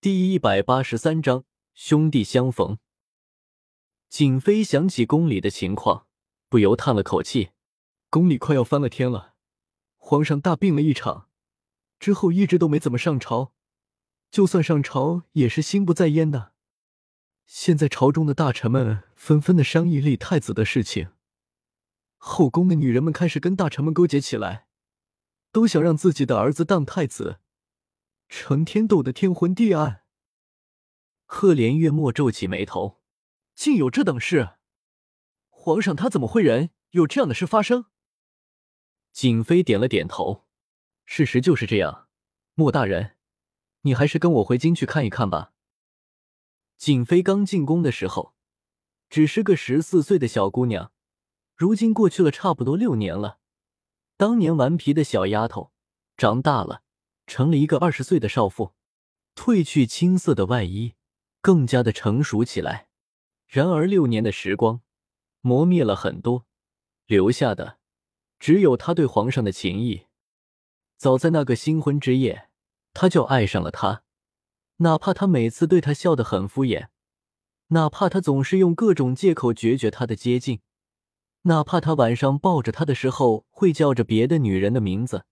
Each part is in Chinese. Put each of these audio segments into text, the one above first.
第一百八十三章兄弟相逢。景妃想起宫里的情况，不由叹了口气：“宫里快要翻了天了，皇上大病了一场，之后一直都没怎么上朝，就算上朝也是心不在焉的。现在朝中的大臣们纷纷的商议立太子的事情，后宫的女人们开始跟大臣们勾结起来，都想让自己的儿子当太子。”成天斗得天昏地暗。赫连月末皱起眉头，竟有这等事！皇上他怎么会人有这样的事发生？景妃点了点头，事实就是这样。莫大人，你还是跟我回京去看一看吧。景妃刚进宫的时候，只是个十四岁的小姑娘，如今过去了差不多六年了。当年顽皮的小丫头，长大了。成了一个二十岁的少妇，褪去青涩的外衣，更加的成熟起来。然而六年的时光磨灭了很多，留下的只有他对皇上的情谊。早在那个新婚之夜，他就爱上了他，哪怕他每次对他笑得很敷衍，哪怕他总是用各种借口决绝他的接近，哪怕他晚上抱着他的时候会叫着别的女人的名字。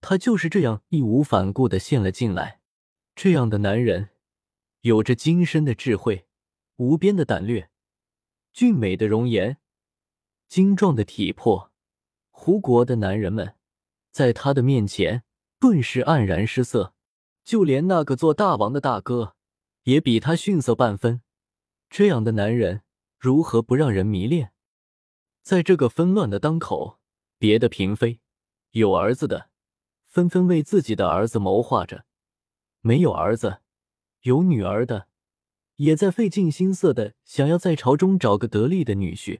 他就是这样义无反顾的陷了进来。这样的男人，有着精深的智慧，无边的胆略，俊美的容颜，精壮的体魄。胡国的男人们，在他的面前顿时黯然失色。就连那个做大王的大哥，也比他逊色半分。这样的男人，如何不让人迷恋？在这个纷乱的当口，别的嫔妃有儿子的。纷纷为自己的儿子谋划着，没有儿子、有女儿的，也在费尽心思的想要在朝中找个得力的女婿；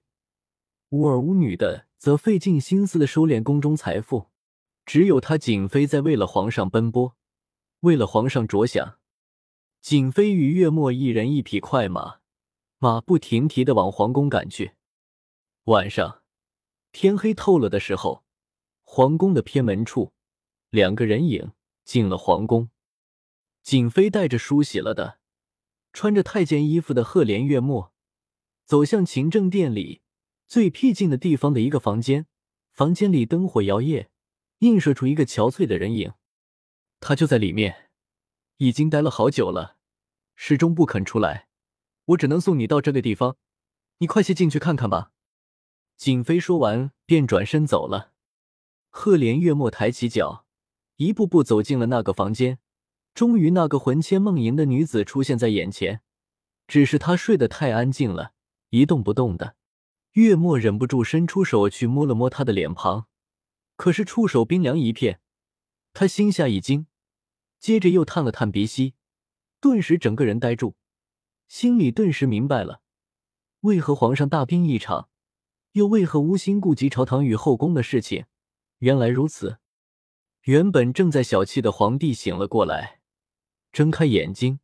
无儿无女的，则费尽心思的收敛宫中财富。只有他景妃在为了皇上奔波，为了皇上着想。景妃与月末一人一匹快马，马不停蹄的往皇宫赶去。晚上天黑透了的时候，皇宫的偏门处。两个人影进了皇宫，景妃带着梳洗了的、穿着太监衣服的赫连月末，走向勤政殿里最僻静的地方的一个房间。房间里灯火摇曳，映射出一个憔悴的人影。他就在里面，已经待了好久了，始终不肯出来。我只能送你到这个地方，你快些进去看看吧。景妃说完，便转身走了。赫连月末抬起脚。一步步走进了那个房间，终于，那个魂牵梦萦的女子出现在眼前。只是她睡得太安静了，一动不动的。月末忍不住伸出手去摸了摸她的脸庞，可是触手冰凉一片。他心下一惊，接着又探了探鼻息，顿时整个人呆住，心里顿时明白了：为何皇上大病一场，又为何无心顾及朝堂与后宫的事情？原来如此。原本正在小憩的皇帝醒了过来，睁开眼睛，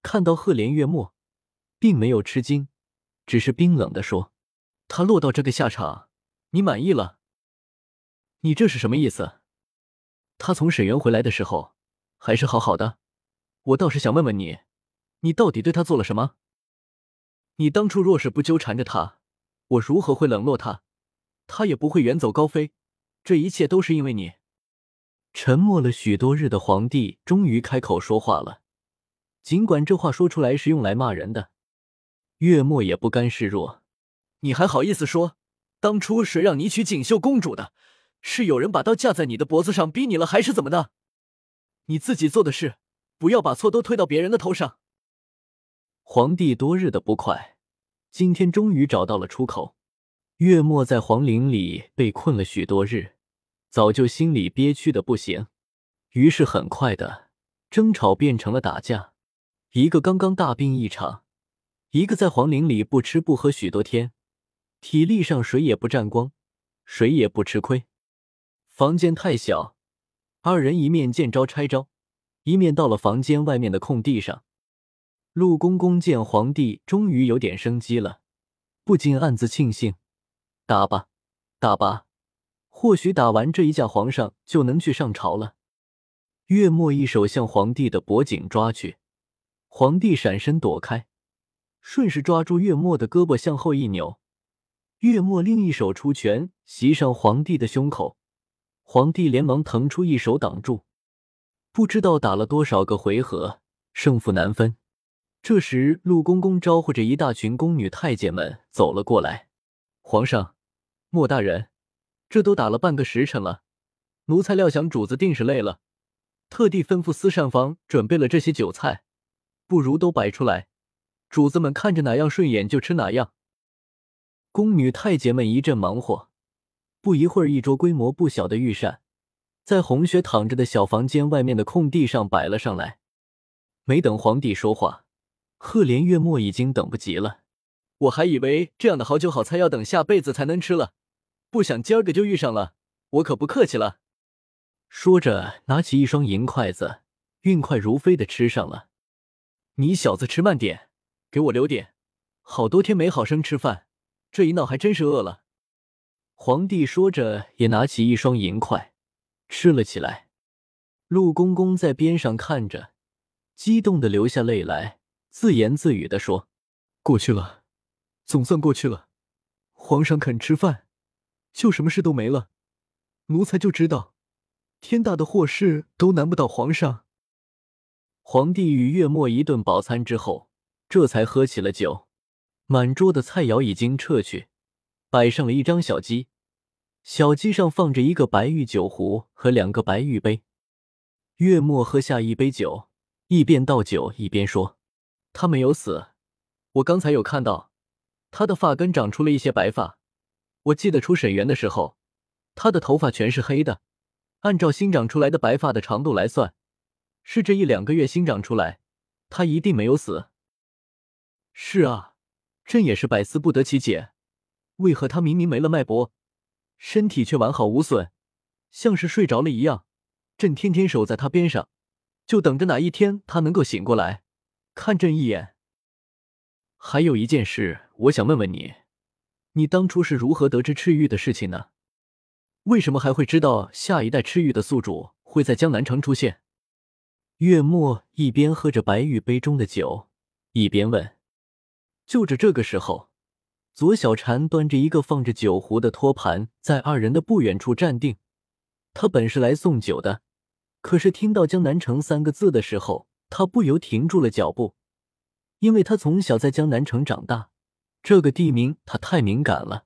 看到赫连月末，并没有吃惊，只是冰冷的说：“他落到这个下场，你满意了？你这是什么意思？他从沈园回来的时候还是好好的，我倒是想问问你，你到底对他做了什么？你当初若是不纠缠着他，我如何会冷落他？他也不会远走高飞，这一切都是因为你。”沉默了许多日的皇帝终于开口说话了，尽管这话说出来是用来骂人的，月末也不甘示弱。你还好意思说，当初谁让你娶锦绣公主的？是有人把刀架在你的脖子上逼你了，还是怎么的？你自己做的事，不要把错都推到别人的头上。皇帝多日的不快，今天终于找到了出口。月末在皇陵里被困了许多日。早就心里憋屈的不行，于是很快的争吵变成了打架。一个刚刚大病一场，一个在皇陵里不吃不喝许多天，体力上谁也不沾光，谁也不吃亏。房间太小，二人一面见招拆招，一面到了房间外面的空地上。陆公公见皇帝终于有点生机了，不禁暗自庆幸：打吧，打吧。或许打完这一架，皇上就能去上朝了。月末一手向皇帝的脖颈抓去，皇帝闪身躲开，顺势抓住月末的胳膊向后一扭，月末另一手出拳袭上皇帝的胸口，皇帝连忙腾出一手挡住。不知道打了多少个回合，胜负难分。这时，陆公公招呼着一大群宫女太监们走了过来。皇上，莫大人，这都打了半个时辰了，奴才料想主子定是累了，特地吩咐司膳房准备了这些酒菜，不如都摆出来，主子们看着哪样顺眼就吃哪样。宫女太监们一阵忙活，不一会儿，一桌规模不小的御膳。在红雪躺着的小房间外面的空地上摆了上来。没等皇帝说话，赫连月末已经等不及了。我还以为这样的好酒好菜要等下辈子才能吃了，不想今儿个就遇上了，我可不客气了。说着，拿起一双银筷子，运快如飞的吃上了。你小子吃慢点，给我留点。好多天没好生吃饭，这一闹还真是饿了。皇帝说着，也拿起一双银筷。吃了起来，陆公公在边上看着，激动的流下泪来，自言自语的说：“过去了，总算过去了。皇上肯吃饭，就什么事都没了。奴才就知道，天大的祸事都难不倒皇上。”皇帝与月末一顿饱餐之后，这才喝起了酒。满桌的菜肴已经撤去，摆上了一张小鸡。小鸡上放着一个白玉酒壶和两个白玉杯，月末喝下一杯酒，一边倒酒一边说：“他没有死，我刚才有看到，他的发根长出了一些白发。我记得出沈园的时候，他的头发全是黑的，按照新长出来的白发的长度来算，是这一两个月新长出来，他一定没有死。是啊，朕也是百思不得其解，为何他明明没了脉搏？”身体却完好无损，像是睡着了一样。朕天天守在他边上，就等着哪一天他能够醒过来，看朕一眼。还有一件事，我想问问你，你当初是如何得知赤玉的事情呢？为什么还会知道下一代赤玉的宿主会在江南城出现？月末一边喝着白玉杯中的酒，一边问。就着这个时候。左小禅端着一个放着酒壶的托盘，在二人的不远处站定。他本是来送酒的，可是听到“江南城”三个字的时候，他不由停住了脚步，因为他从小在江南城长大，这个地名他太敏感了。